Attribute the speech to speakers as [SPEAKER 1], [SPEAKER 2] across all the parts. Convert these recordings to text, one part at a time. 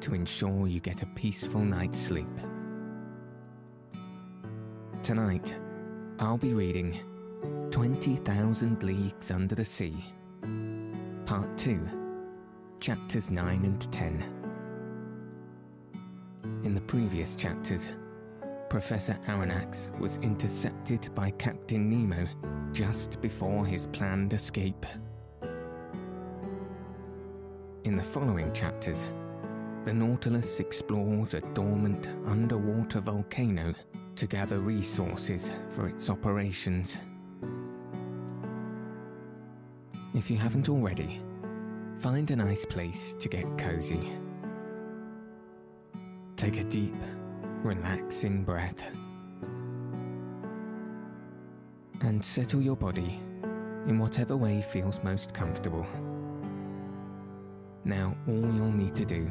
[SPEAKER 1] to ensure you get a peaceful night's sleep. Tonight, I'll be reading 20,000 Leagues Under the Sea, Part 2, Chapters 9 and 10. In the previous chapters, Professor Aronnax was intercepted by Captain Nemo just before his planned escape. In the following chapters, the Nautilus explores a dormant underwater volcano to gather resources for its operations. If you haven't already, find a nice place to get cozy. Take a deep, relaxing breath. And settle your body in whatever way feels most comfortable. Now, all you'll need to do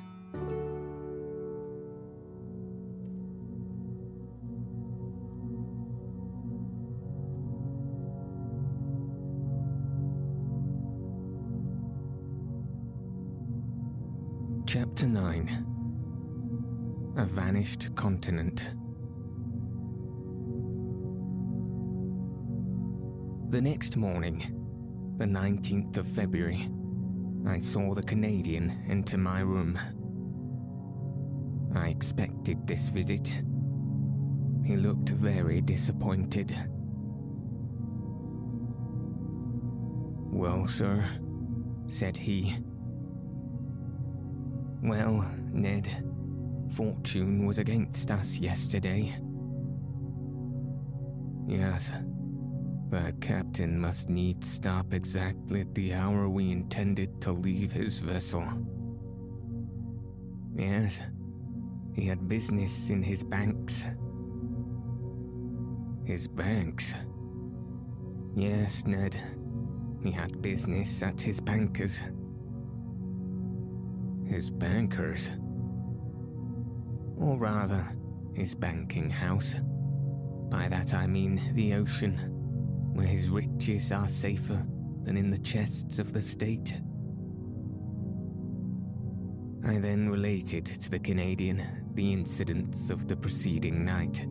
[SPEAKER 1] Chapter 9 A Vanished Continent. The next morning, the 19th of February, I saw the Canadian enter my room. I expected this visit. He looked very disappointed. Well, sir, said he well, Ned, fortune was against us yesterday. Yes, the captain must needs stop exactly at the hour we intended to leave his vessel. Yes, he had business in his banks. His banks? Yes, Ned, he had business at his bankers his bankers. Or rather, his banking house. By that I mean the ocean, where his riches are safer than in the chests of the state. I then related to the Canadian the incidents of the preceding night,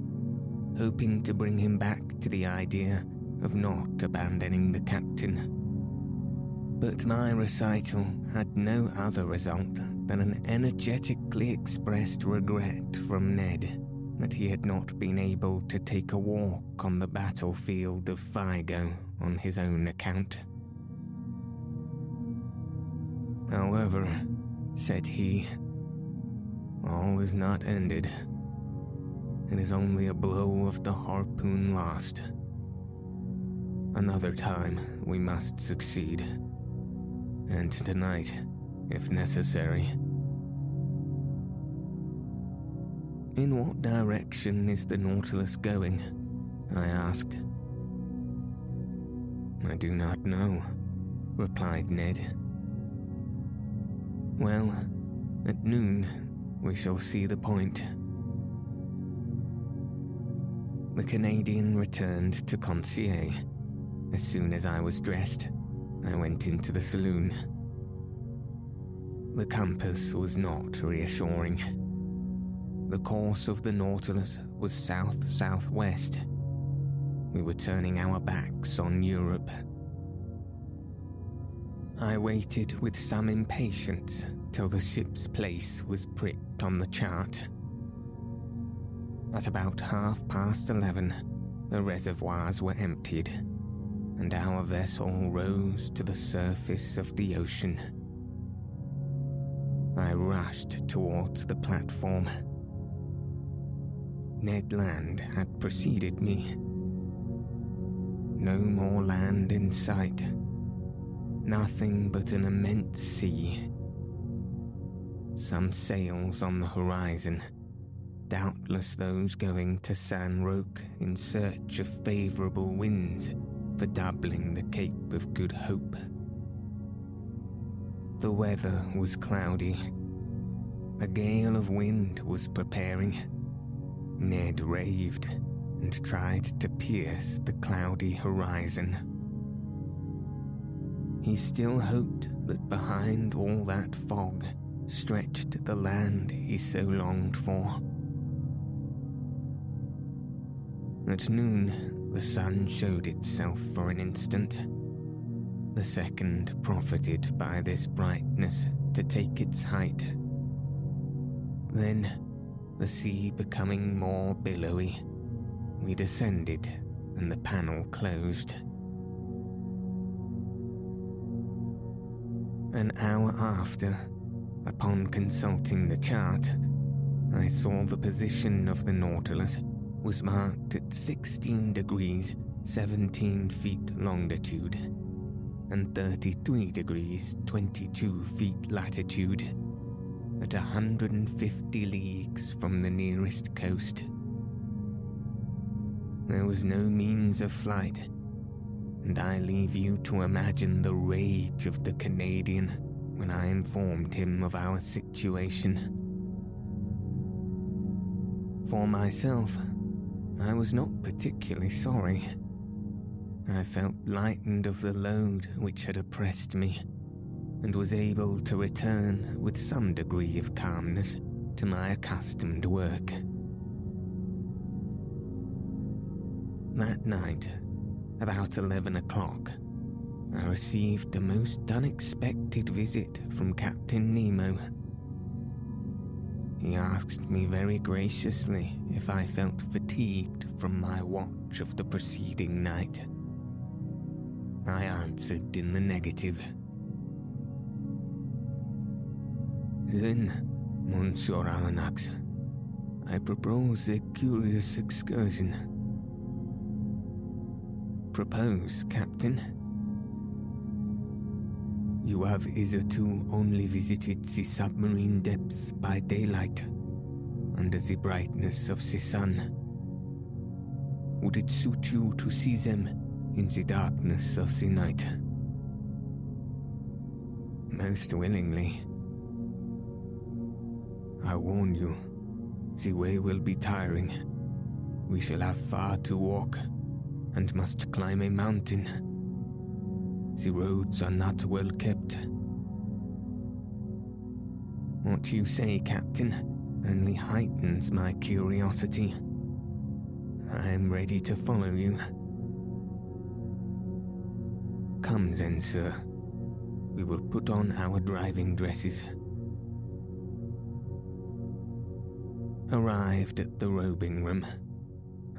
[SPEAKER 1] hoping to bring him back to the idea of not abandoning the captain but my recital had no other result than an energetically expressed regret from Ned that he had not been able to take a walk on the battlefield of Vigo on his own account. However, said he, all is not ended. It is only a blow of the harpoon lost. Another time we must succeed and tonight, if necessary. In what direction is the Nautilus going? I asked. I do not know, replied Ned. Well, at noon, we shall see the point. The Canadian returned to Conseil as soon as I was dressed I went into the saloon. The compass was not reassuring. The course of the Nautilus was south southwest. We were turning our backs on Europe. I waited with some impatience till the ship's place was pricked on the chart. At about half past eleven, the reservoirs were emptied and our vessel rose to the surface of the ocean I rushed towards the platform. Ned Land had preceded me. No more land in sight. Nothing but an immense sea. Some sails on the horizon, doubtless those going to San Roque in search of favourable winds for doubling the Cape of Good Hope. The weather was cloudy. A gale of wind was preparing. Ned raved and tried to pierce the cloudy horizon. He still hoped that behind all that fog stretched the land he so longed for. At noon, the sun showed itself for an instant the second profited by this brightness to take its height. Then, the sea becoming more billowy, we descended and the panel closed. An hour after, upon consulting the chart, I saw the position of the Nautilus was marked at 16 degrees 17 feet longitude and 33 degrees 22 feet latitude, at 150 leagues from the nearest coast. There was no means of flight, and I leave you to imagine the rage of the Canadian when I informed him of our situation. For myself, I was not particularly sorry. I felt lightened of the load which had oppressed me, and was able to return with some degree of calmness to my accustomed work. That night, about 11 o'clock, I received a most unexpected visit from Captain Nemo. He asked me very graciously if I felt fatigued from my watch of the preceding night. I answered in the negative. Then, Monsieur Aronnax, I propose a curious excursion. Propose, Captain. You have hitherto only visited the submarine depths by daylight, under the brightness of the sun. Would it suit you to see them in the darkness of the night. Most willingly. I warn you, the way will be tiring. We shall have far to walk, and must climb a mountain. The roads are not well kept. What you say, Captain, only heightens my curiosity. I am ready to follow you. Come then, sir. We will put on our diving dresses. Arrived at the robing room,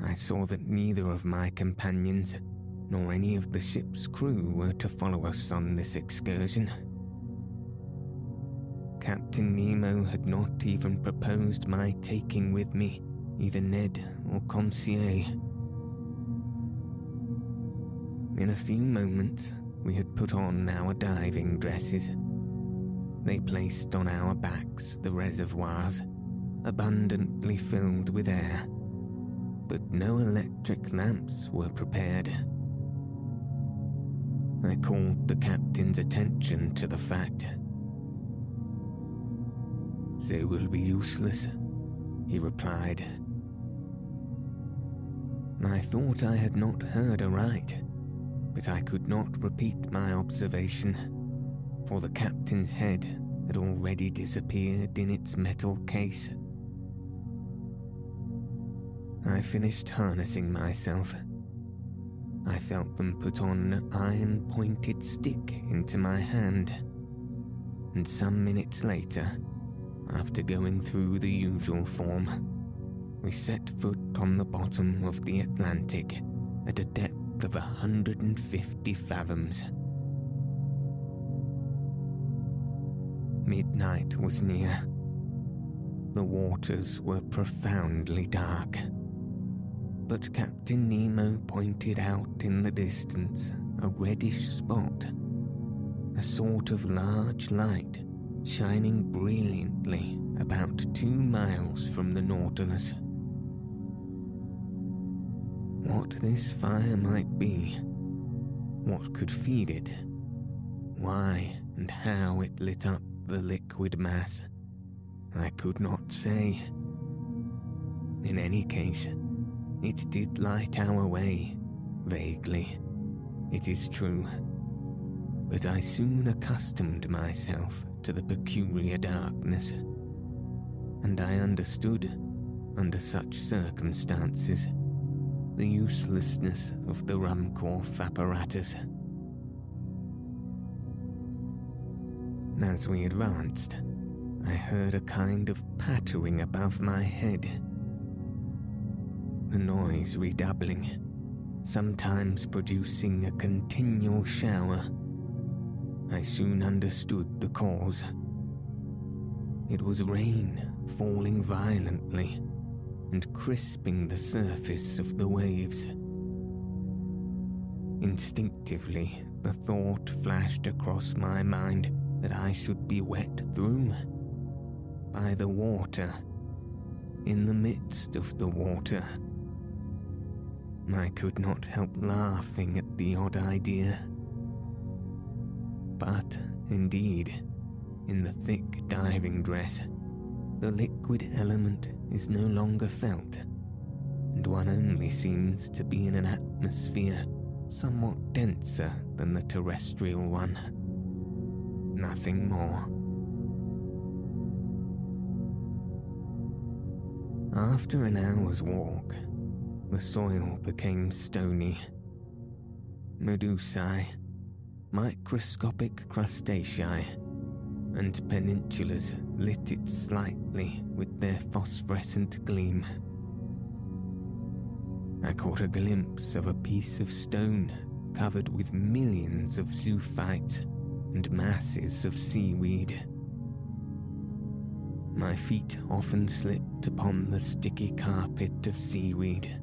[SPEAKER 1] I saw that neither of my companions nor any of the ship's crew were to follow us on this excursion. Captain Nemo had not even proposed my taking with me either Ned or Conseil. In a few moments, we had put on our diving dresses. They placed on our backs the reservoirs, abundantly filled with air, but no electric lamps were prepared. I called the captain's attention to the fact. They will be useless, he replied. I thought I had not heard aright but I could not repeat my observation, for the captain's head had already disappeared in its metal case. I finished harnessing myself. I felt them put on an iron pointed stick into my hand, and some minutes later, after going through the usual form, we set foot on the bottom of the Atlantic at a depth of 150 fathoms. Midnight was near. The waters were profoundly dark. But Captain Nemo pointed out in the distance a reddish spot, a sort of large light shining brilliantly about two miles from the Nautilus. What this fire might be, what could feed it, why and how it lit up the liquid mass, I could not say. In any case, it did light our way, vaguely, it is true. But I soon accustomed myself to the peculiar darkness, and I understood, under such circumstances, the uselessness of the Ruhmkorff apparatus. As we advanced, I heard a kind of pattering above my head. The noise redoubling, sometimes producing a continual shower. I soon understood the cause. It was rain falling violently and crisping the surface of the waves. Instinctively, the thought flashed across my mind that I should be wet through by the water, in the midst of the water. I could not help laughing at the odd idea. But, indeed, in the thick diving dress, the liquid element is no longer felt, and one only seems to be in an atmosphere somewhat denser than the terrestrial one nothing more. After an hour's walk, the soil became stony. Medusae, microscopic crustacea, and pennatules lit it slightly with their phosphorescent gleam. I caught a glimpse of a piece of stone covered with millions of zoophytes and masses of seaweed. My feet often slipped upon the sticky carpet of seaweed,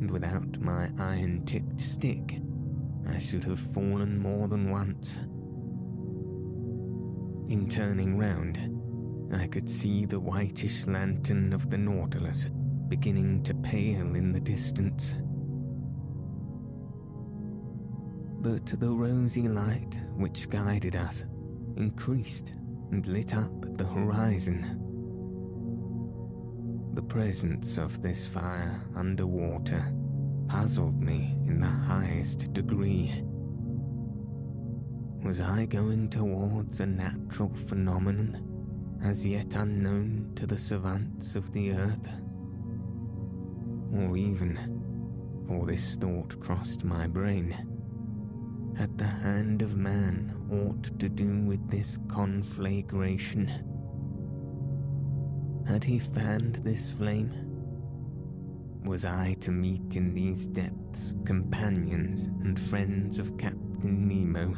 [SPEAKER 1] and without my iron tipped stick, I should have fallen more than once. In turning round, I could see the whitish lantern of the Nautilus beginning to pale in the distance but the rosy light which guided us increased and lit up the horizon. The presence of this fire underwater puzzled me in the highest degree. Was I going towards a natural phenomenon as yet unknown to the savants of the earth? Or even, for this thought crossed my brain, had the hand of man aught to do with this conflagration? Had he fanned this flame? Was I to meet in these depths companions and friends of Captain Nemo,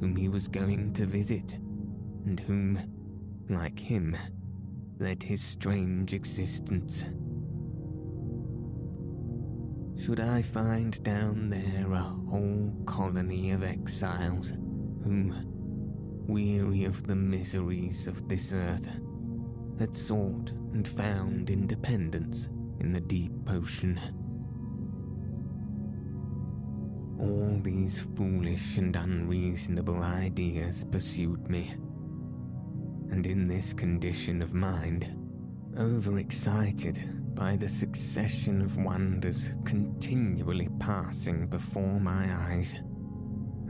[SPEAKER 1] whom he was going to visit, and whom, like him, led his strange existence? should I find down there a whole colony of exiles whom, weary of the miseries of this earth, had sought and found independence in the deep ocean. All these foolish and unreasonable ideas pursued me, and in this condition of mind, overexcited by the succession of wonders continually passing before my eyes.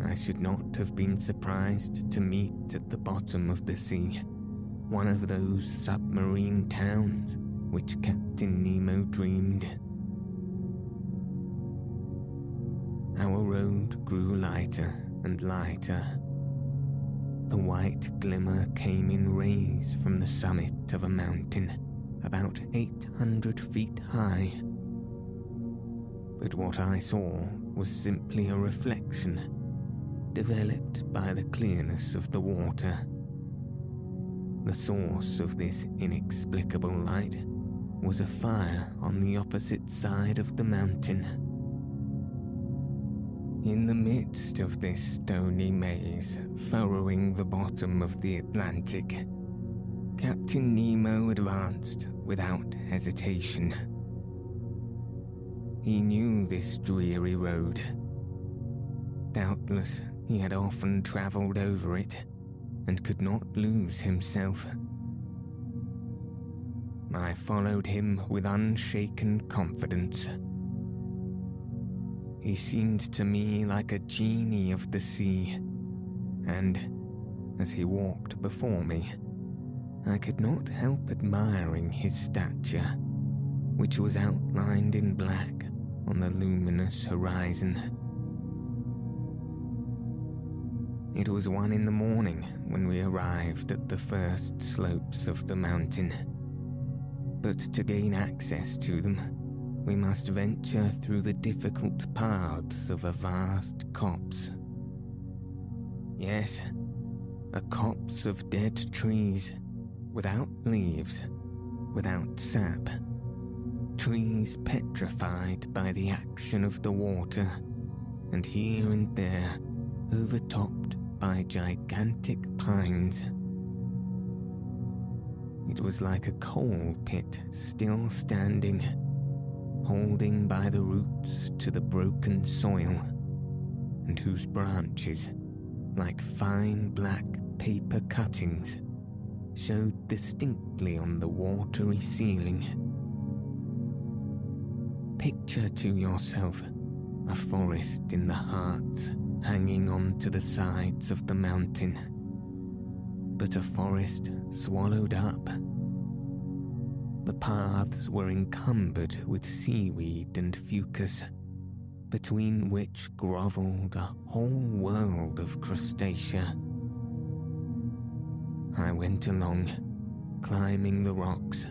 [SPEAKER 1] I should not have been surprised to meet at the bottom of the sea one of those submarine towns which Captain Nemo dreamed. Our road grew lighter and lighter. The white glimmer came in rays from the summit of a mountain about 800 feet high. But what I saw was simply a reflection, developed by the clearness of the water, The source of this inexplicable light was a fire on the opposite side of the mountain. In the midst of this stony maze furrowing the bottom of the Atlantic, Captain Nemo advanced without hesitation. He knew this dreary road. Doubtless he had often travelled over it and could not lose himself. I followed him with unshaken confidence. He seemed to me like a genie of the sea, and as he walked before me, I could not help admiring his stature, which was outlined in black on the luminous horizon. It was one in the morning when we arrived at the first slopes of the mountain. But to gain access to them, we must venture through the difficult paths of a vast copse. Yes, a copse of dead trees, without leaves, without sap. Trees petrified by the action of the water, and here and there overtopped by gigantic pines. It was like a coal pit still standing, holding by the roots to the broken soil, and whose branches, like fine black paper cuttings, showed distinctly on the watery ceiling. Picture to yourself a forest in the heart hanging on to the sides of the mountain, but a forest swallowed up. The paths were encumbered with seaweed and fucus, between which grovelled a whole world of crustacea. I went along, climbing the rocks,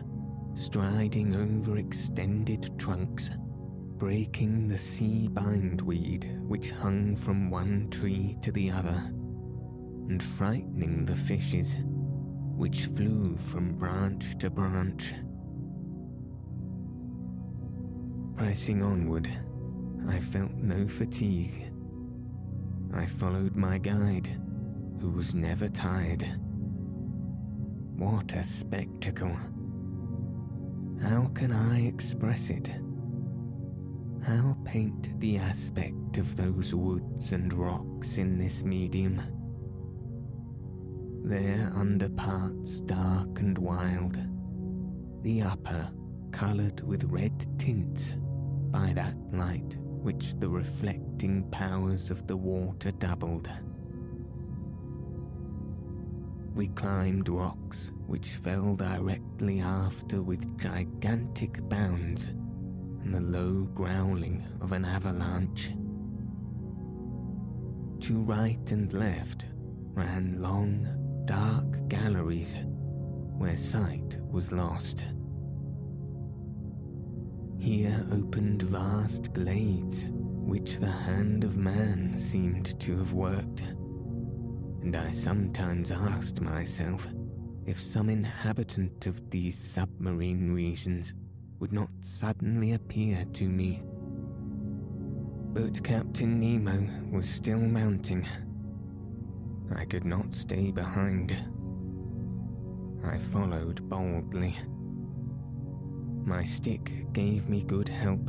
[SPEAKER 1] striding over extended trunks breaking the sea bindweed which hung from one tree to the other, and frightening the fishes which flew from branch to branch. Pressing onward, I felt no fatigue. I followed my guide, who was never tired. What a spectacle! How can I express it? How paint the aspect of those woods and rocks in this medium? Their underparts dark and wild, the upper coloured with red tints by that light which the reflecting powers of the water doubled. We climbed rocks which fell directly after with gigantic bounds and the low growling of an avalanche. To right and left ran long, dark galleries where sight was lost. Here opened vast glades which the hand of man seemed to have worked, and I sometimes asked myself if some inhabitant of these submarine regions would not suddenly appear to me. But Captain Nemo was still mounting. I could not stay behind. I followed boldly. My stick gave me good help.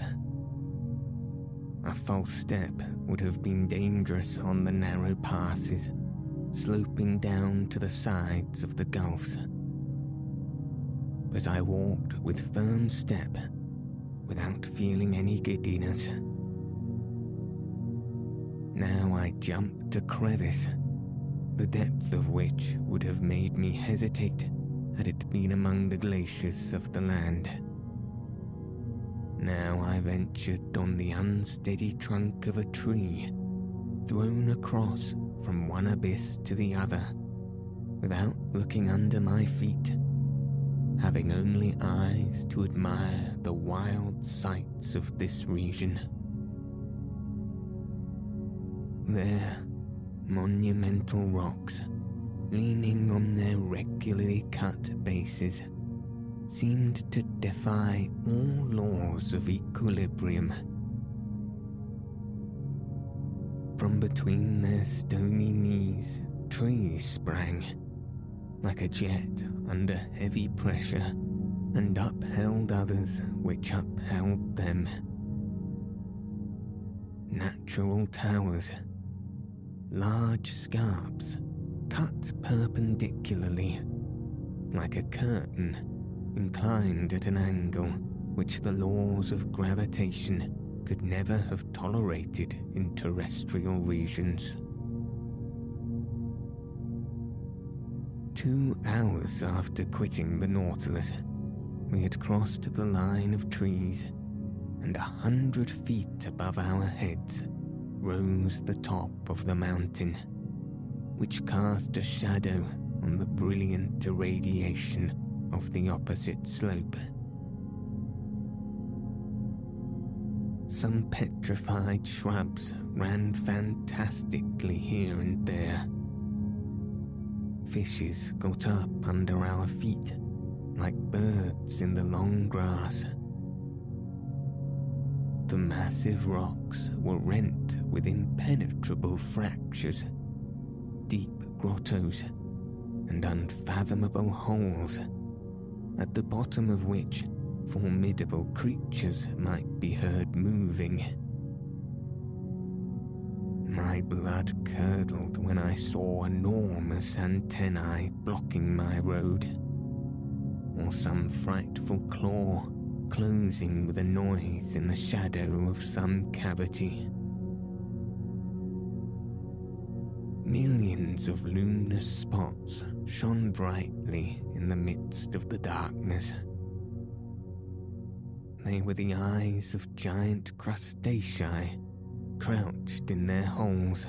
[SPEAKER 1] A false step would have been dangerous on the narrow passes, sloping down to the sides of the gulfs but I walked with firm step without feeling any giddiness. Now I jumped a crevice, the depth of which would have made me hesitate had it been among the glaciers of the land. Now I ventured on the unsteady trunk of a tree, thrown across from one abyss to the other, without looking under my feet having only eyes to admire the wild sights of this region. There, monumental rocks, leaning on their regularly cut bases, seemed to defy all laws of equilibrium. From between their stony knees, trees sprang, like a jet under heavy pressure, and upheld others which upheld them. Natural towers, large scarps, cut perpendicularly, like a curtain, inclined at an angle which the laws of gravitation could never have tolerated in terrestrial regions. Two hours after quitting the Nautilus, we had crossed the line of trees, and a hundred feet above our heads rose the top of the mountain which cast a shadow on the brilliant irradiation of the opposite slope. Some petrified shrubs ran fantastically here and there. Fishes got up under our feet like birds in the long grass. The massive rocks were rent with impenetrable fractures deep grottos and unfathomable holes, at the bottom of which formidable creatures might be heard moving. My blood curdled when I saw enormous antennae blocking my road, or some frightful claw closing with a noise in the shadow of some cavity. Millions of luminous spots shone brightly in the midst of the darkness. They were the eyes of giant crustacea crouched in their holes.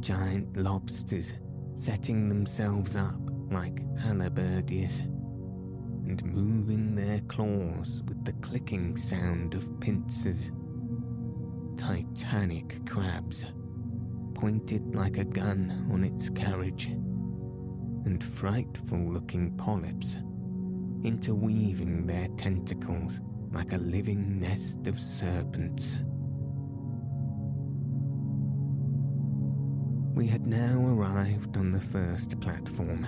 [SPEAKER 1] Giant lobsters setting themselves up like halberdiers and moving their claws with the clicking sound of pincers. Titanic crabs pointed like a gun on its carriage, and frightful looking polyps, interweaving their tentacles like a living nest of serpents. We had now arrived on the first platform,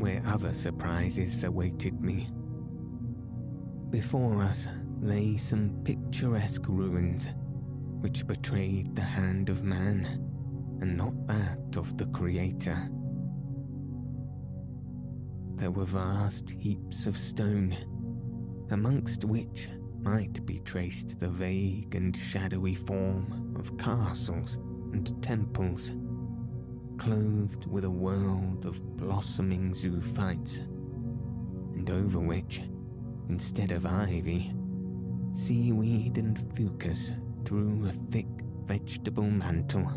[SPEAKER 1] where other surprises awaited me. Before us lay some picturesque ruins which betrayed the hand of man and not that of the Creator. There were vast heaps of stone, amongst which might be traced the vague and shadowy form of castles and temples, clothed with a world of blossoming zoophytes, and over which, instead of ivy, seaweed and fucus threw a thick vegetable mantle.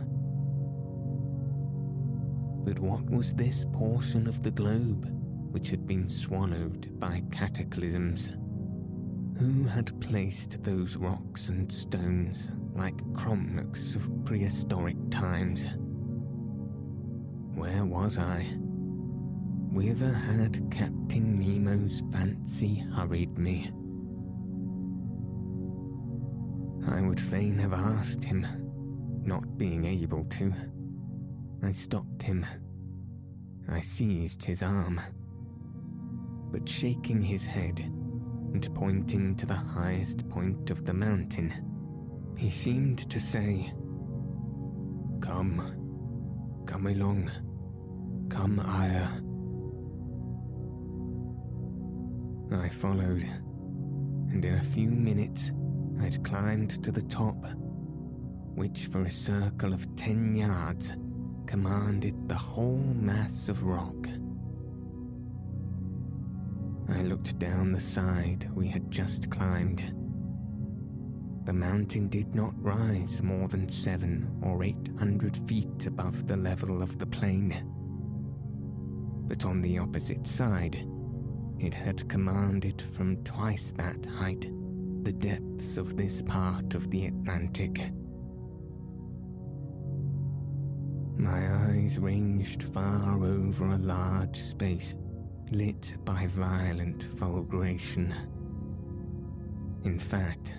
[SPEAKER 1] But what was this portion of the globe which had been swallowed by cataclysms? Who had placed those rocks and stones like cromlechs of prehistoric times? Where was I? Whither had Captain Nemo's fancy hurried me? I would fain have asked him, not being able to. I stopped him. I seized his arm. But shaking his head and pointing to the highest point of the mountain, he seemed to say, Come, come along, come higher. I followed, and in a few minutes I'd climbed to the top, which for a circle of ten yards commanded the whole mass of rock. I looked down the side we had just climbed. The mountain did not rise more than seven or eight hundred feet above the level of the plain. But on the opposite side, it had commanded from twice that height the depths of this part of the Atlantic. My eyes ranged far over a large space lit by violent fulguration. In fact,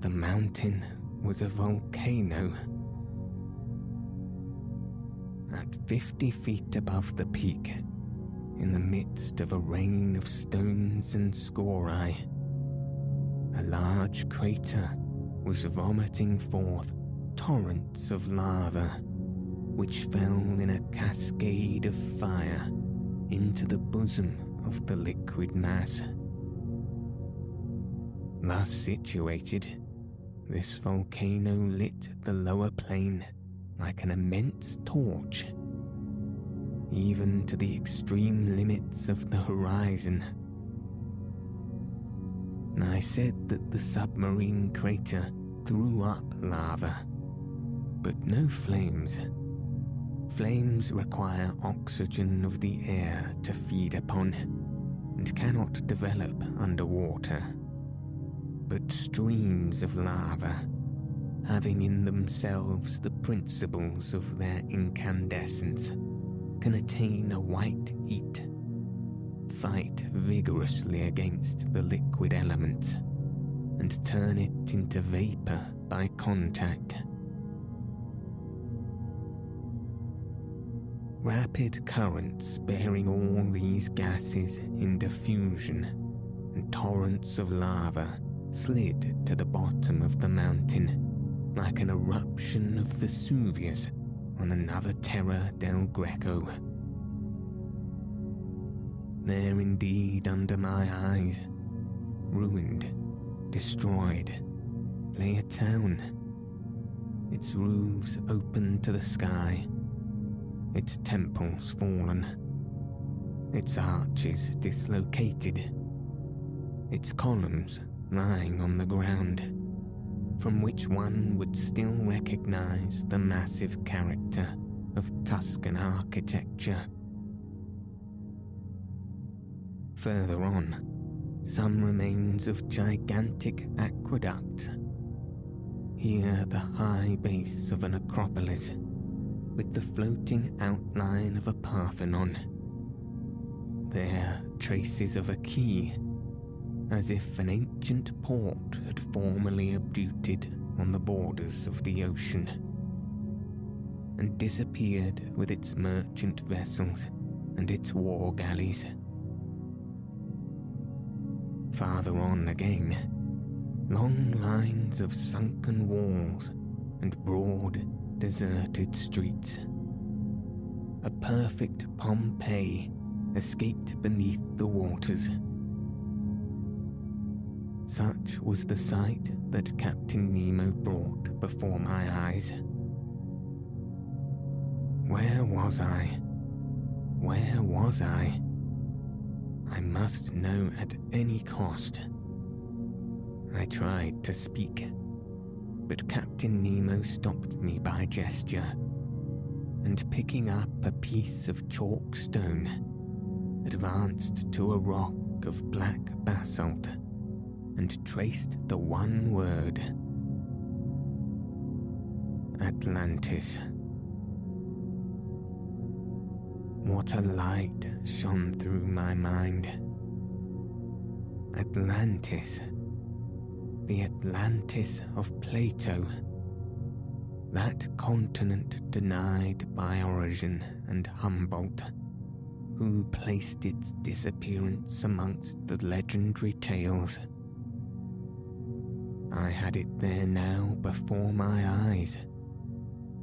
[SPEAKER 1] the mountain was a volcano. At 50 feet above the peak, in the midst of a rain of stones and scoriae, a large crater was vomiting forth torrents of lava, which fell in a cascade of fire into the bosom of the liquid mass. Thus situated, this volcano lit the lower plain like an immense torch, even to the extreme limits of the horizon. I said that the submarine crater threw up lava, but no flames. Flames require oxygen of the air to feed upon and cannot develop underwater. But streams of lava, having in themselves the principles of their incandescence, can attain a white heat, fight vigorously against the liquid elements, and turn it into vapor by contact. Rapid currents bearing all these gases in diffusion, and torrents of lava slid to the bottom of the mountain like an eruption of Vesuvius on another Torre del Greco. There indeed under my eyes, ruined, destroyed, lay a town, its roofs open to the sky. Its temples fallen, its arches dislocated, its columns lying on the ground, from which one would still recognize the massive character of Tuscan architecture. Further on, some remains of gigantic aqueducts. Here, the high base of an acropolis with the floating outline of a Parthenon. There, traces of a quay, as if an ancient port had formerly abducted on the borders of the ocean, and disappeared with its merchant vessels and its war galleys. Farther on again, long lines of sunken walls and broad deserted streets. A perfect Pompeii escaped beneath the waters. Such was the sight that Captain Nemo brought before my eyes. Where was I? Where was I? I must know at any cost. I tried to speak but Captain Nemo stopped me by gesture, and picking up a piece of chalk stone, advanced to a rock of black basalt and traced the one word Atlantis. What a light shone through my mind. Atlantis the Atlantis of Plato. That continent denied by Origen and Humboldt, who placed its disappearance amongst the legendary tales. I had it there now before my eyes,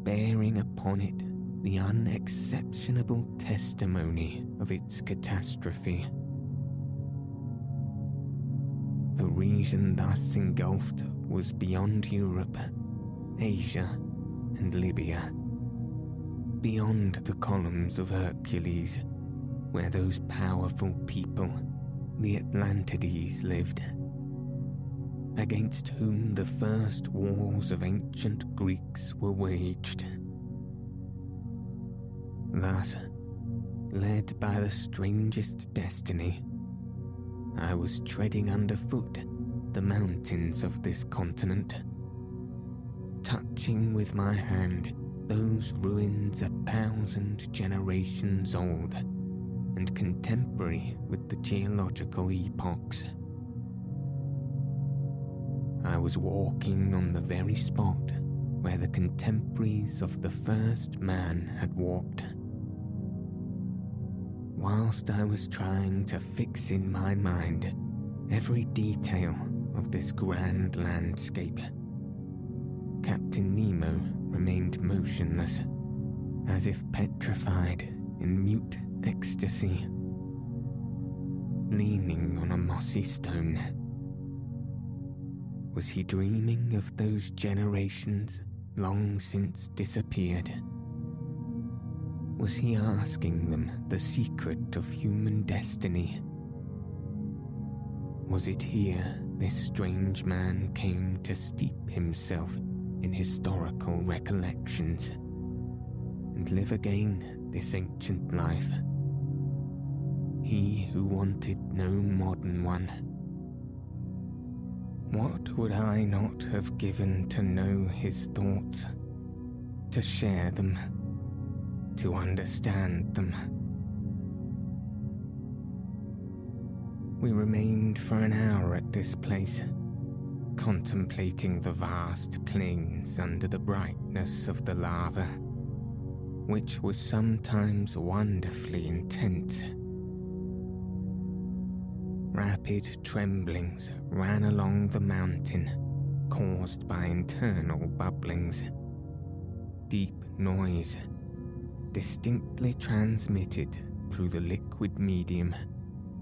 [SPEAKER 1] bearing upon it the unexceptionable testimony of its catastrophe. The region thus engulfed was beyond Europe, Asia, and Libya. Beyond the columns of Hercules, where those powerful people, the Atlantides, lived, against whom the first wars of ancient Greeks were waged. Thus, led by the strangest destiny, I was treading underfoot the mountains of this continent, touching with my hand those ruins a thousand generations old and contemporary with the geological epochs. I was walking on the very spot where the contemporaries of the first man had walked. Whilst I was trying to fix in my mind every detail of this grand landscape, Captain Nemo remained motionless, as if petrified in mute ecstasy, leaning on a mossy stone. Was he dreaming of those generations long since disappeared? Was he asking them the secret of human destiny? Was it here this strange man came to steep himself in historical recollections and live again this ancient life? He who wanted no modern one. What would I not have given to know his thoughts, to share them, to understand them? We remained for an hour at this place, contemplating the vast plains under the brightness of the lava, which was sometimes wonderfully intense. Rapid tremblings ran along the mountain, caused by internal bubblings. Deep noise, distinctly transmitted through the liquid medium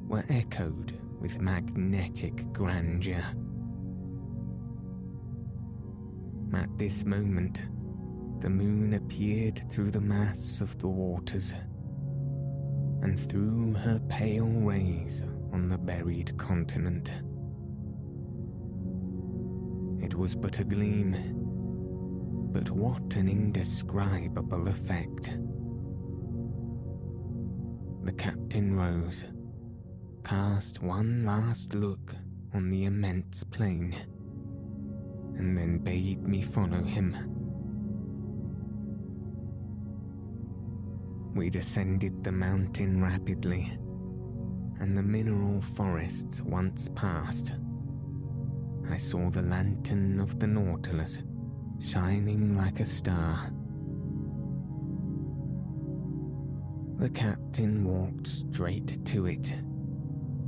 [SPEAKER 1] were echoed with magnetic grandeur. At this moment, the moon appeared through the mass of the waters and threw her pale rays on the buried continent. It was but a gleam, but what an indescribable effect. The captain rose cast one last look on the immense plain, and then bade me follow him. We descended the mountain rapidly, and the mineral forests once passed. I saw the lantern of the Nautilus shining like a star. The captain walked straight to it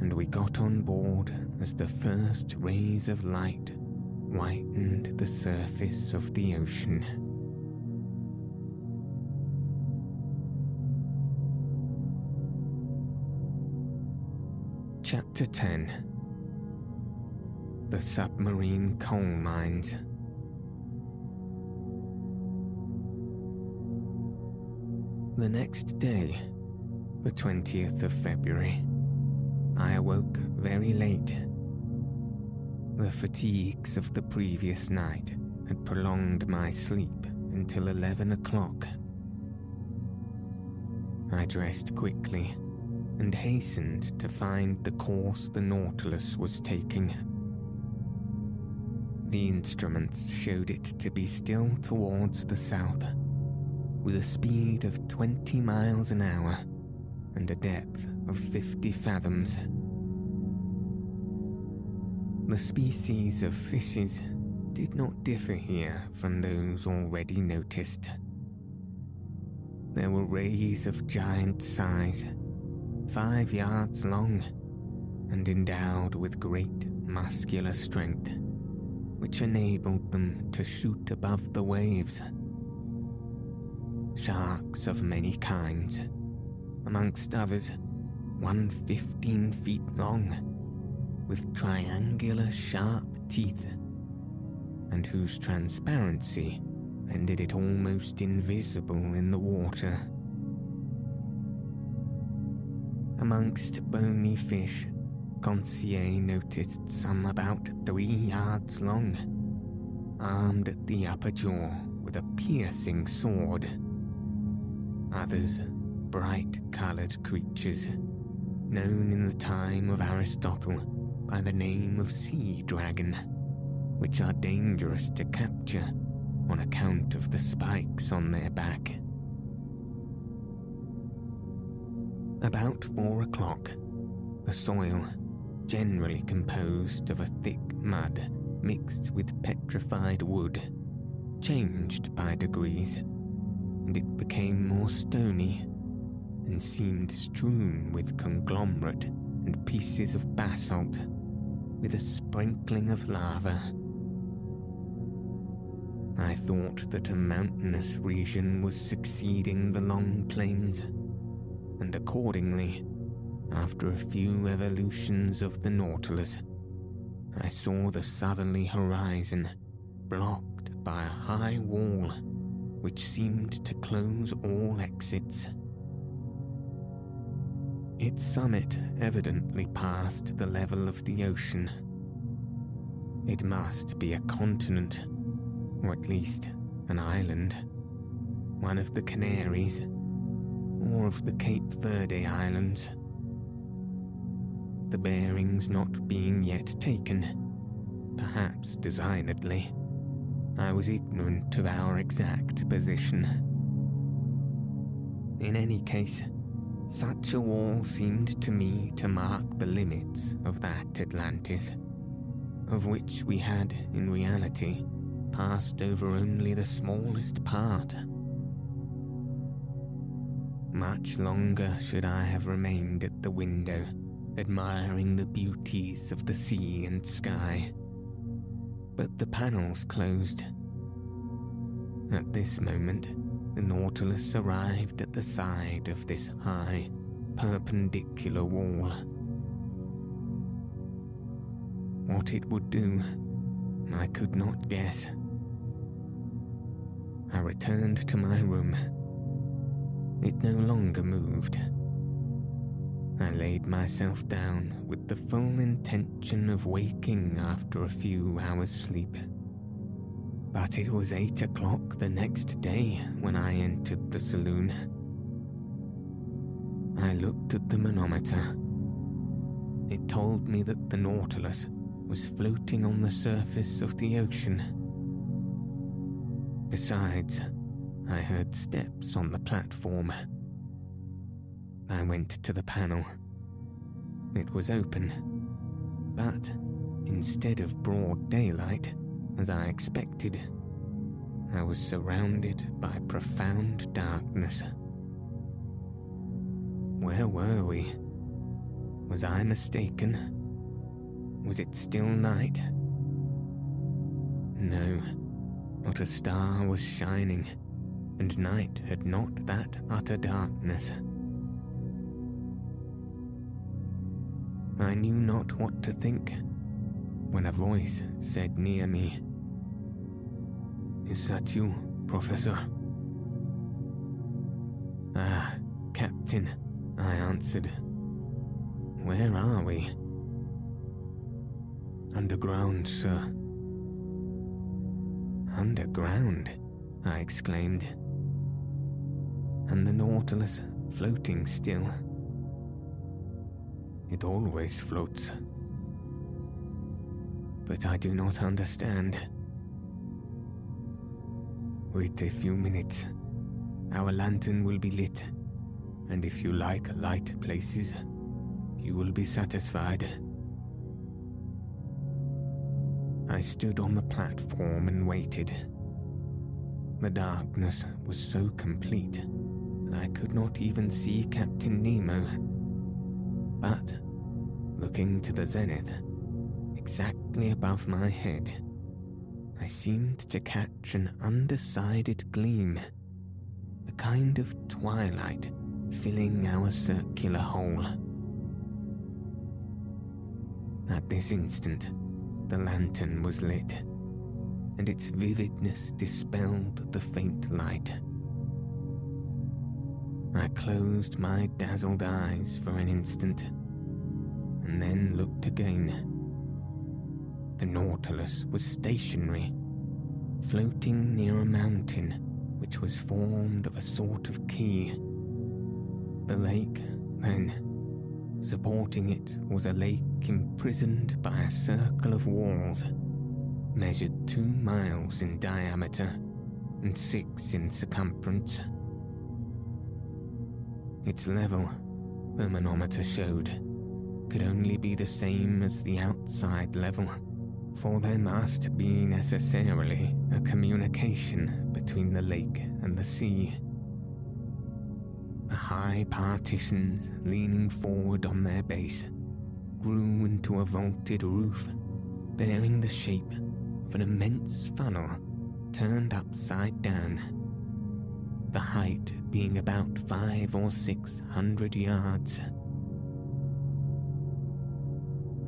[SPEAKER 1] and we got on board as the first rays of light whitened the surface of the ocean. Chapter 10 The Submarine Coal Mines. The next day, the 20th of February, I awoke very late. The fatigues of the previous night had prolonged my sleep until 11 o'clock. I dressed quickly and hastened to find the course the Nautilus was taking. The instruments showed it to be still towards the south, with a speed of 20 miles an hour and a depth of 50 fathoms. The species of fishes did not differ here from those already noticed. There were rays of giant size, five yards long, and endowed with great muscular strength, which enabled them to shoot above the waves. Sharks of many kinds, amongst others, one fifteen feet long, with triangular sharp teeth, and whose transparency rendered it almost invisible in the water. Amongst bony fish, Conseil noticed some about three yards long, armed at the upper jaw with a piercing sword. Others, bright coloured creatures known in the time of Aristotle by the name of sea dragon, which are dangerous to capture on account of the spikes on their back. About four o'clock, the soil, generally composed of a thick mud mixed with petrified wood, changed by degrees, and it became more stony and seemed strewn with conglomerate and pieces of basalt, with a sprinkling of lava. I thought that a mountainous region was succeeding the long plains, and accordingly, after a few evolutions of the Nautilus, I saw the southerly horizon blocked by a high wall which seemed to close all exits. Its summit evidently passed the level of the ocean. It must be a continent, or at least an island, one of the Canaries, or of the Cape Verde Islands. The bearings not being yet taken, perhaps designedly, I was ignorant of our exact position. In any case, such a wall seemed to me to mark the limits of that Atlantis, of which we had, in reality, passed over only the smallest part. Much longer should I have remained at the window, admiring the beauties of the sea and sky. But the panels closed. At this moment, the Nautilus arrived at the side of this high, perpendicular wall. What it would do, I could not guess. I returned to my room. It no longer moved. I laid myself down with the full intention of waking after a few hours' sleep. But it was eight o'clock the next day when I entered the saloon. I looked at the manometer. It told me that the Nautilus was floating on the surface of the ocean. Besides, I heard steps on the platform. I went to the panel. It was open, but instead of broad daylight, as I expected. I was surrounded by profound darkness. Where were we? Was I mistaken? Was it still night? No, not a star was shining, and night had not that utter darkness. I knew not what to think when a voice said near me, Is that you, Professor? Ah, Captain, I answered. Where are we? Underground, sir. Underground, I exclaimed. And the Nautilus floating still. It always floats, but I do not understand. Wait a few minutes. Our lantern will be lit, and if you like light places, you will be satisfied. I stood on the platform and waited. The darkness was so complete I could not even see Captain Nemo. But, looking to the zenith, exactly above my head, I seemed to catch an undecided gleam, a kind of twilight filling our circular hole. At this instant, the lantern was lit, and its vividness dispelled the faint light. I closed my dazzled eyes for an instant, and then looked again the Nautilus was stationary, floating near a mountain which was formed of a sort of quay. The lake, then, supporting it was a lake imprisoned by a circle of walls, measured two miles in diameter and six in circumference. Its level, the manometer showed, could only be the same as the outside level, for there must be necessarily a communication between the lake and the sea. The high partitions leaning forward on their base grew into a vaulted roof, bearing the shape of an immense funnel turned upside down. The height being about five or six hundred yards.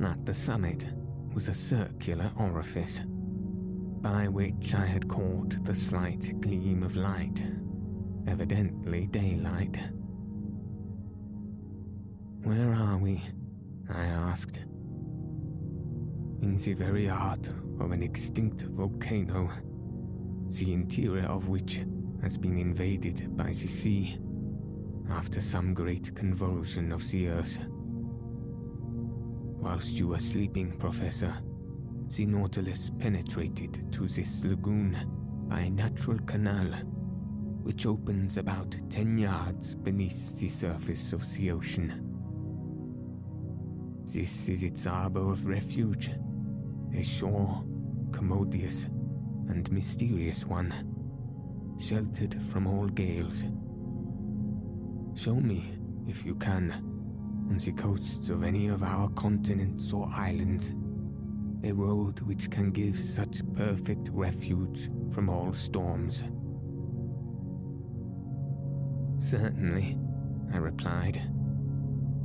[SPEAKER 1] At the summit was a circular orifice, by which I had caught the slight gleam of light, evidently daylight. Where are we? I asked. In the very heart of an extinct volcano, the interior of which has been invaded by the sea after some great convulsion of the earth. Whilst you were sleeping, Professor, the Nautilus penetrated to this lagoon by a natural canal which opens about 10 yards beneath the surface of the ocean. This is its arbor of refuge, a shore, commodious and mysterious one, sheltered from all gales. Show me, if you can, on the coasts of any of our continents or islands, a road which can give such perfect refuge from all storms. Certainly, I replied.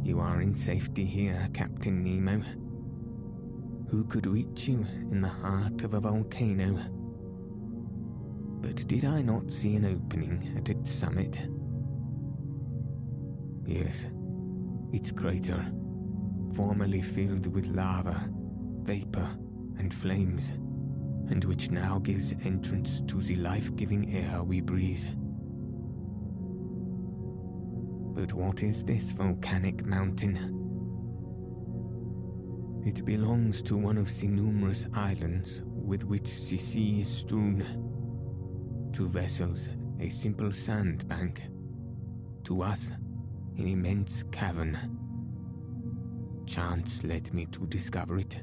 [SPEAKER 1] You are in safety here, Captain Nemo. Who could reach you in the heart of a volcano? But did I not see an opening at its summit? Yes, its crater, formerly filled with lava, vapor, and flames, and which now gives entrance to the life giving air we breathe. But what is this volcanic mountain? It belongs to one of the numerous islands with which the sea is strewn. To vessels, a simple sandbank. To us, an immense cavern. Chance led me to discover it,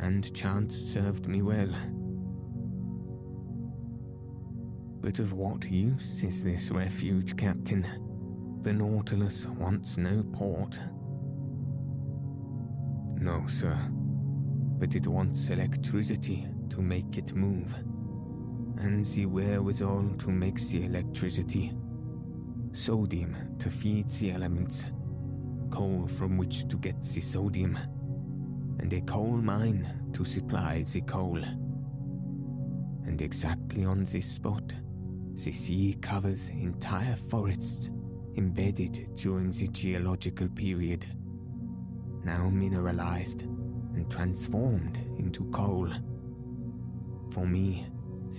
[SPEAKER 1] and chance served me well. But of what use is this refuge, Captain? The Nautilus wants no port. No, sir. But it wants electricity to make it move. And the wherewithal to make the electricity. Sodium to feed the elements. Coal from which to get the sodium. And a coal mine to supply the coal. And exactly on this spot, the sea covers entire forests embedded during the geological period, now mineralized and transformed into coal. For me,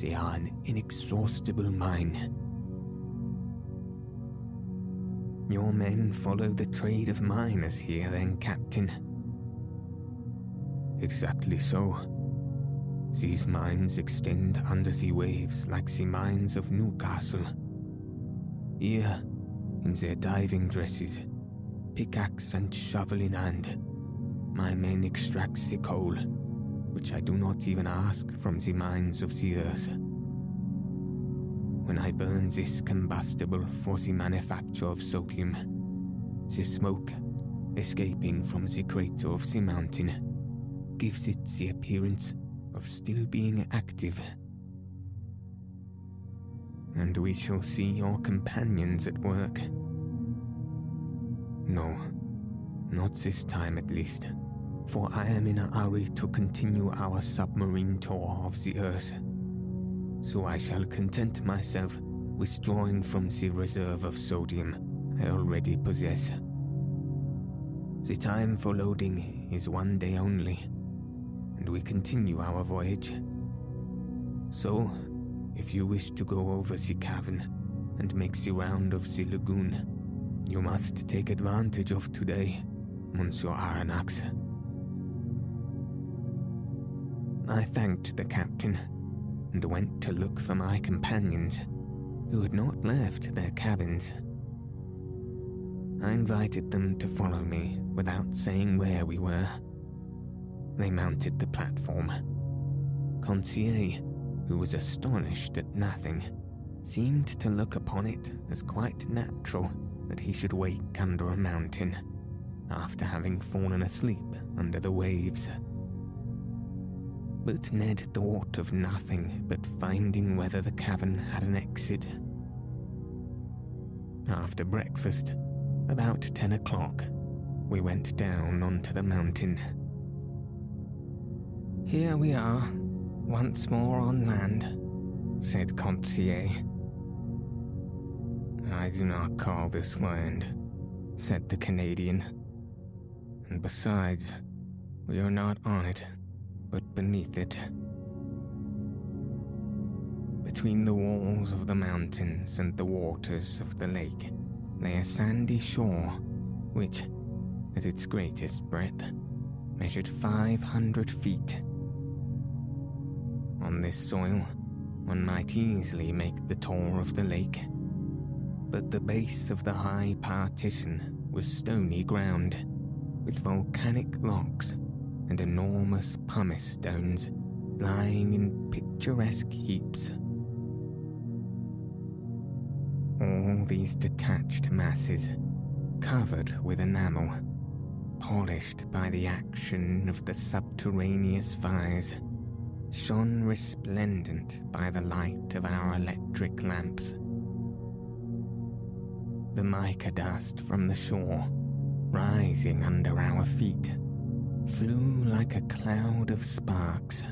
[SPEAKER 1] they are an inexhaustible mine. Your men follow the trade of miners here, then, Captain? Exactly so. These mines extend under the waves like the mines of Newcastle. Here, in their diving dresses, pickaxe and shovel in hand. My men extract the coal, which I do not even ask from the mines of the earth. When I burn this combustible for the manufacture of sodium, the smoke, escaping from the crater of the mountain, gives it the appearance of still being active and we shall see your companions at work. No, not this time at least, for I am in a hurry to continue our submarine tour of the Earth. So I shall content myself with drawing from the reserve of sodium I already possess. The time for loading is one day only, and we continue our voyage. So, if you wish to go over the cavern and make the round of the lagoon, you must take advantage of today, Monsieur Aronnax. I thanked the captain, and went to look for my companions, who had not left their cabins. I invited them to follow me without saying where we were. They mounted the platform. Conseil, who was astonished at nothing, seemed to look upon it as quite natural that he should wake under a mountain after having fallen asleep under the waves. But Ned thought of nothing but finding whether the cavern had an exit. After breakfast, about ten o'clock, we went down onto the mountain. Here we are, once more on land, said Conseil. I do not call this land, said the Canadian. And besides, we are not on it, but beneath it. Between the walls of the mountains and the waters of the lake lay a sandy shore, which, at its greatest breadth, measured 500 feet. On this soil, one might easily make the tour of the lake, but the base of the high partition was stony ground, with volcanic locks and enormous pumice stones lying in picturesque heaps. All these detached masses, covered with enamel, polished by the action of the subterraneous fires, shone resplendent by the light of our electric lamps. The mica dust from the shore, rising under our feet, flew like a cloud of sparks.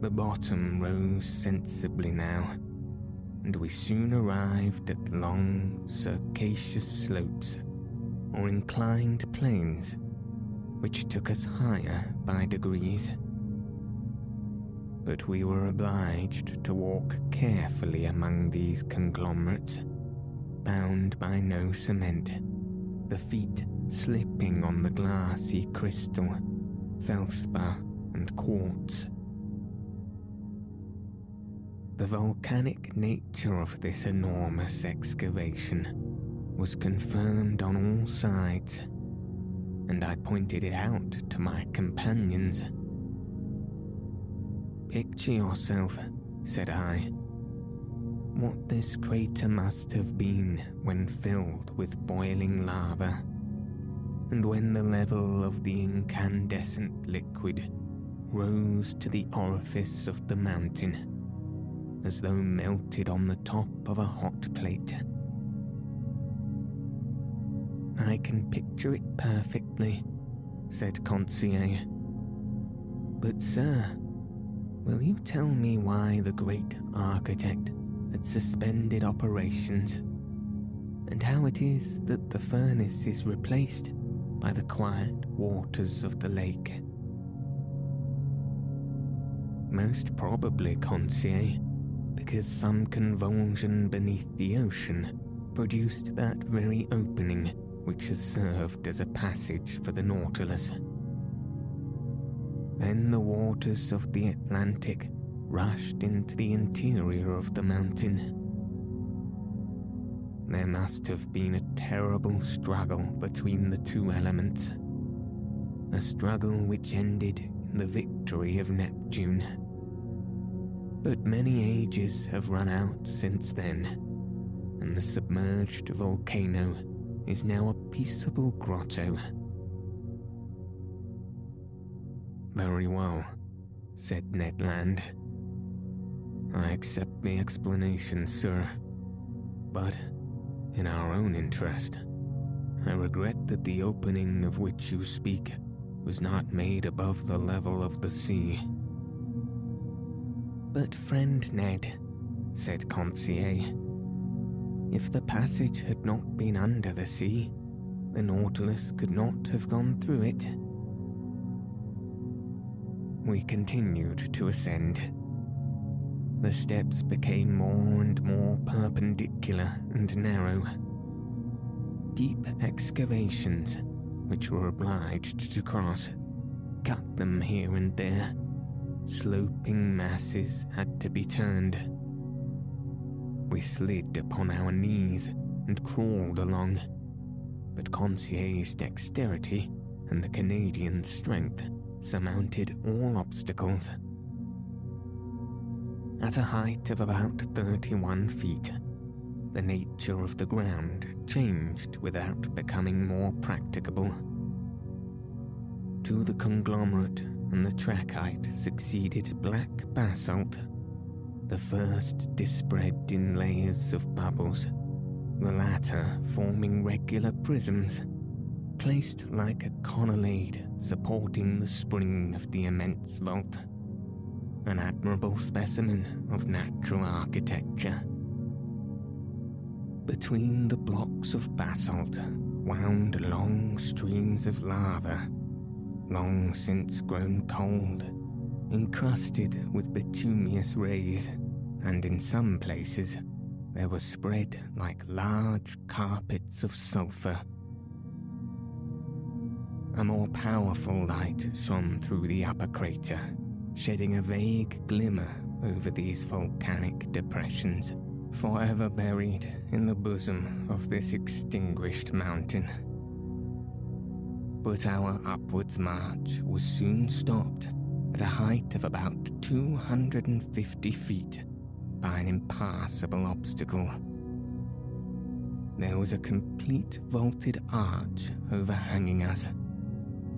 [SPEAKER 1] The bottom rose sensibly now, and we soon arrived at long, circaceous slopes or inclined planes, which took us higher by degrees. But we were obliged to walk carefully among these conglomerates, bound by no cement, the feet slipping on the glassy crystal, felspar, and quartz. The volcanic nature of this enormous excavation was confirmed on all sides, and I pointed it out to my companions. Picture yourself, said I, what this crater must have been when filled with boiling lava, and when the level of the incandescent liquid rose to the orifice of the mountain as though melted on the top of a hot plate. I can picture it perfectly, said Conseil. But, sir, will you tell me why the great architect had suspended operations, and how it is that the furnace is replaced by the quiet waters of the lake? Most probably, Conseil, because some convulsion beneath the ocean produced that very opening which has served as a passage for the Nautilus. Then the waters of the Atlantic rushed into the interior of the mountain. There must have been a terrible struggle between the two elements, a struggle which ended in the victory of Neptune. But many ages have run out since then, and the submerged volcano is now a peaceable grotto. Very well, said Ned Land. I accept the explanation, sir. But, in our own interest, I regret that the opening of which you speak was not made above the level of the sea. But, friend Ned, said Conseil, if the passage had not been under the sea, the Nautilus could not have gone through it. We continued to ascend. The steps became more and more perpendicular and narrow. Deep excavations, which were obliged to cross, cut them here and there sloping masses had to be turned. We slid upon our knees and crawled along, but Conseil's dexterity and the Canadian's strength surmounted all obstacles. At a height of about 31 feet, the nature of the ground changed without becoming more practicable. To the conglomerate and the trachyte succeeded black basalt, the first dispread in layers of bubbles, the latter forming regular prisms, placed like a colonnade supporting the spring of the immense vault. An admirable specimen of natural architecture. Between the blocks of basalt wound long streams of lava, long since grown cold, encrusted with bituminous rays, and in some places there were spread like large carpets of sulphur. A more powerful light shone through the upper crater, shedding a vague glimmer over these volcanic depressions forever buried in the bosom of this extinguished mountain. But our upwards march was soon stopped at a height of about 250 feet by an impassable obstacle. There was a complete vaulted arch overhanging us,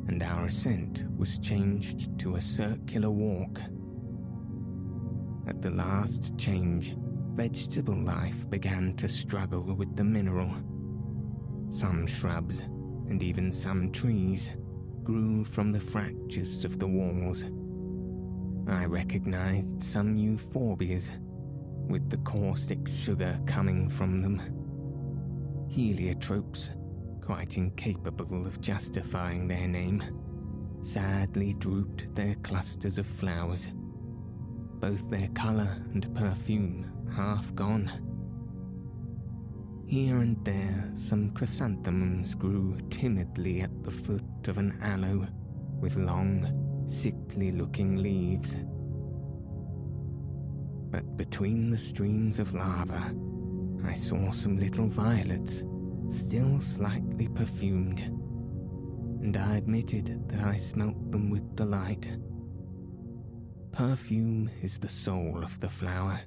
[SPEAKER 1] and our ascent was changed to a circular walk. At the last change, vegetable life began to struggle with the mineral. Some shrubs, and even some trees, grew from the fractures of the walls. I recognized some euphorbias, with the caustic sugar coming from them. Heliotropes, quite incapable of justifying their name, sadly drooped their clusters of flowers. Both their colour and perfume half gone. Here and there, some chrysanthemums grew timidly at the foot of an aloe with long, sickly looking leaves. But between the streams of lava, I saw some little violets, still slightly perfumed, and I admitted that I smelt them with delight. Perfume is the soul of the flower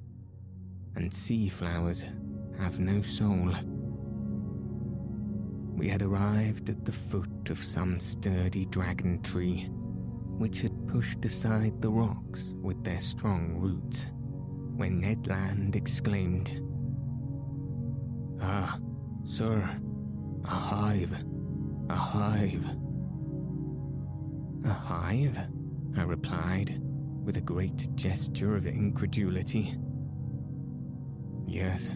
[SPEAKER 1] and sea flowers have no soul. We had arrived at the foot of some sturdy dragon tree, which had pushed aside the rocks with their strong roots, when Ned Land exclaimed, Ah, sir, a hive, a hive. A hive? I replied, with a great gesture of incredulity. Yes,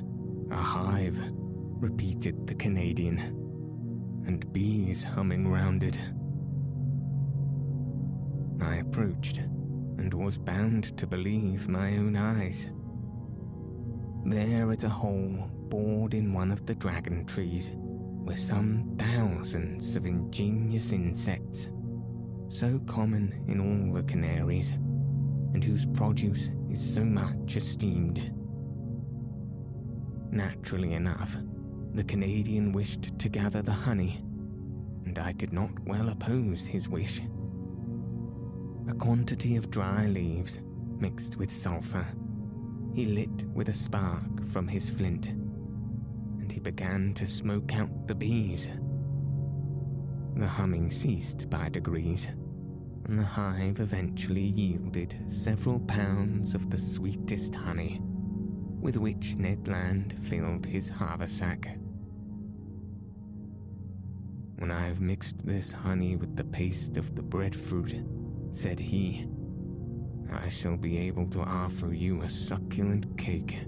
[SPEAKER 1] a hive, repeated the Canadian, and bees humming round it. I approached and was bound to believe my own eyes. There at a hole bored in one of the dragon trees were some thousands of ingenious insects, so common in all the Canaries, and whose produce is so much esteemed. Naturally enough, the Canadian wished to gather the honey, and I could not well oppose his wish. A quantity of dry leaves, mixed with sulphur, he lit with a spark from his flint, he began to smoke out the bees. The humming ceased by degrees, and the hive eventually yielded several pounds of the sweetest honey with which Ned Land filled his haversack. When I have mixed this honey with the paste of the breadfruit, said he, I shall be able to offer you a succulent cake.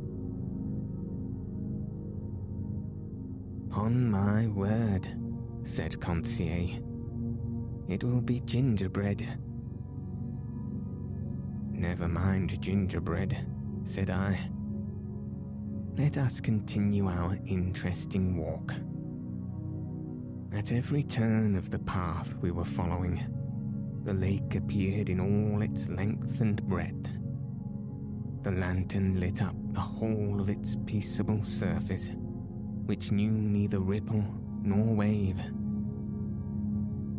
[SPEAKER 1] On my word, said Conseil, it will be gingerbread. Never mind gingerbread, said I let us continue our interesting walk. At every turn of the path we were following, the lake appeared in all its length and breadth. The lantern lit up the whole of its peaceable surface, which knew neither ripple nor wave.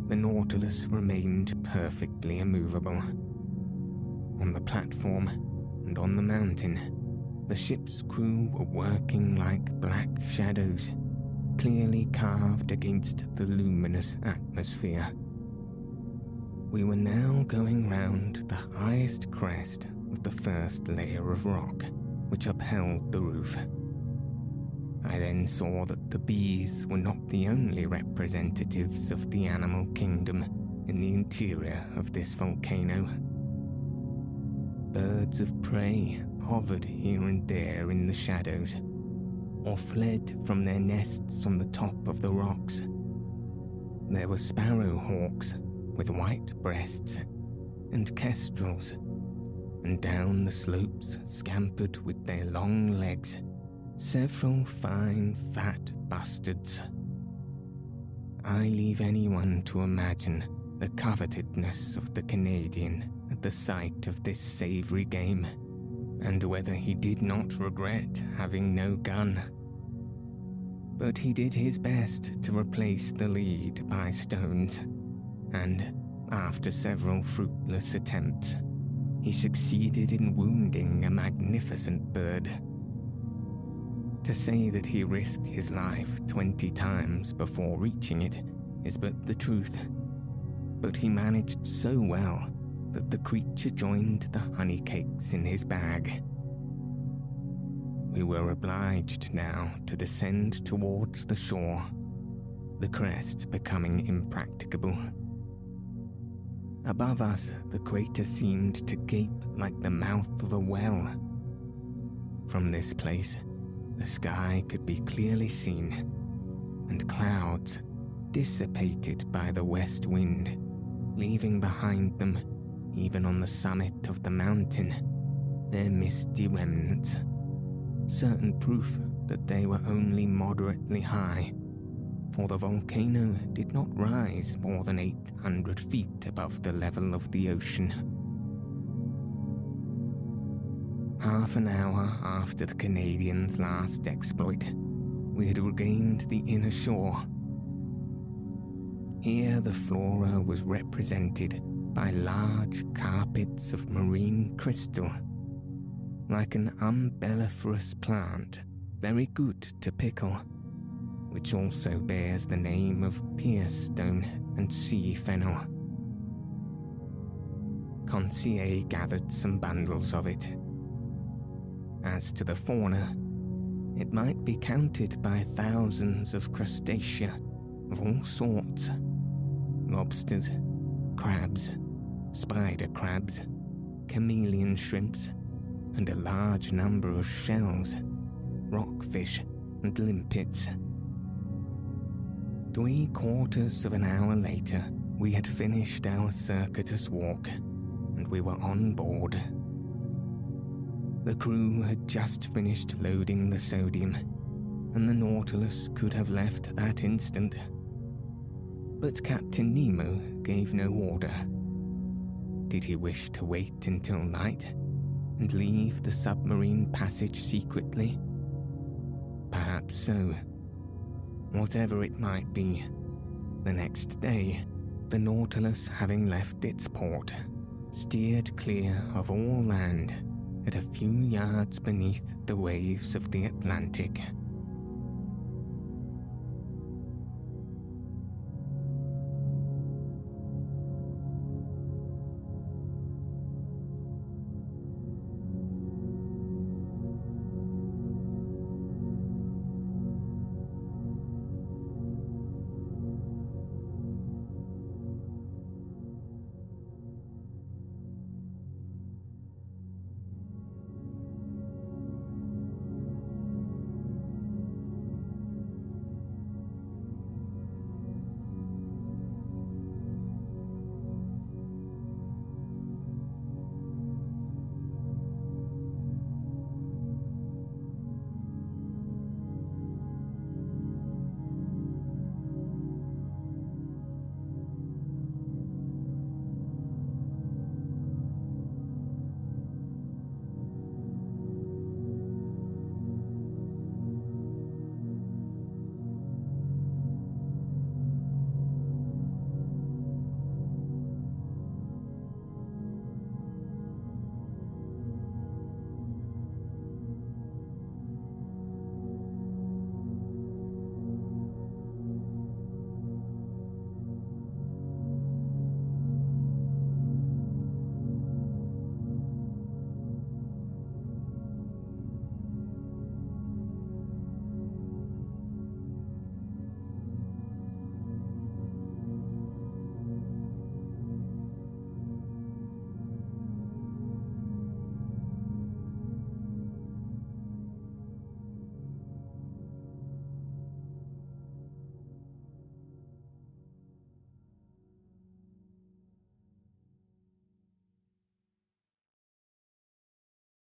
[SPEAKER 1] The Nautilus remained perfectly immovable. On the platform and on the mountain, the ship's crew were working like black shadows, clearly carved against the luminous atmosphere. We were now going round the highest crest of the first layer of rock which upheld the roof. I then saw that the bees were not the only representatives of the animal kingdom in the interior of this volcano. Birds of prey hovered here and there in the shadows, or fled from their nests on the top of the rocks. There were sparrow hawks with white breasts, and kestrels, and down the slopes scampered with their long legs several fine fat bustards. I leave anyone to imagine the covetedness of the Canadian at the sight of this savoury game, and whether he did not regret having no gun. But he did his best to replace the lead by stones, and, after several fruitless attempts, he succeeded in wounding a magnificent bird. To say that he risked his life twenty times before reaching it is but the truth. But he managed so well that the creature joined the honey cakes in his bag. We were obliged now to descend towards the shore, the crest becoming impracticable. Above us, the crater seemed to gape like the mouth of a well. From this place, the sky could be clearly seen, and clouds dissipated by the west wind, leaving behind them, even on the summit of the mountain, their misty remnants, certain proof that they were only moderately high, for the volcano did not rise more than 800 feet above the level of the ocean. Half an hour after the Canadian's last exploit, we had regained the inner shore. Here, the flora was represented by large carpets of marine crystal, like an umbelliferous plant, very good to pickle, which also bears the name of pierstone and sea fennel. Conseil gathered some bundles of it as to the fauna, it might be counted by thousands of crustacea of all sorts. Lobsters, crabs, spider crabs, chameleon shrimps, and a large number of shells, rockfish, and limpets. Three quarters of an hour later, we had finished our circuitous walk, and we were on board the crew had just finished loading the sodium, and the Nautilus could have left that instant. But Captain Nemo gave no order. Did he wish to wait until night and leave the submarine passage secretly? Perhaps so. Whatever it might be, the next day, the Nautilus having left its port, steered clear of all land at a few yards beneath the waves of the Atlantic.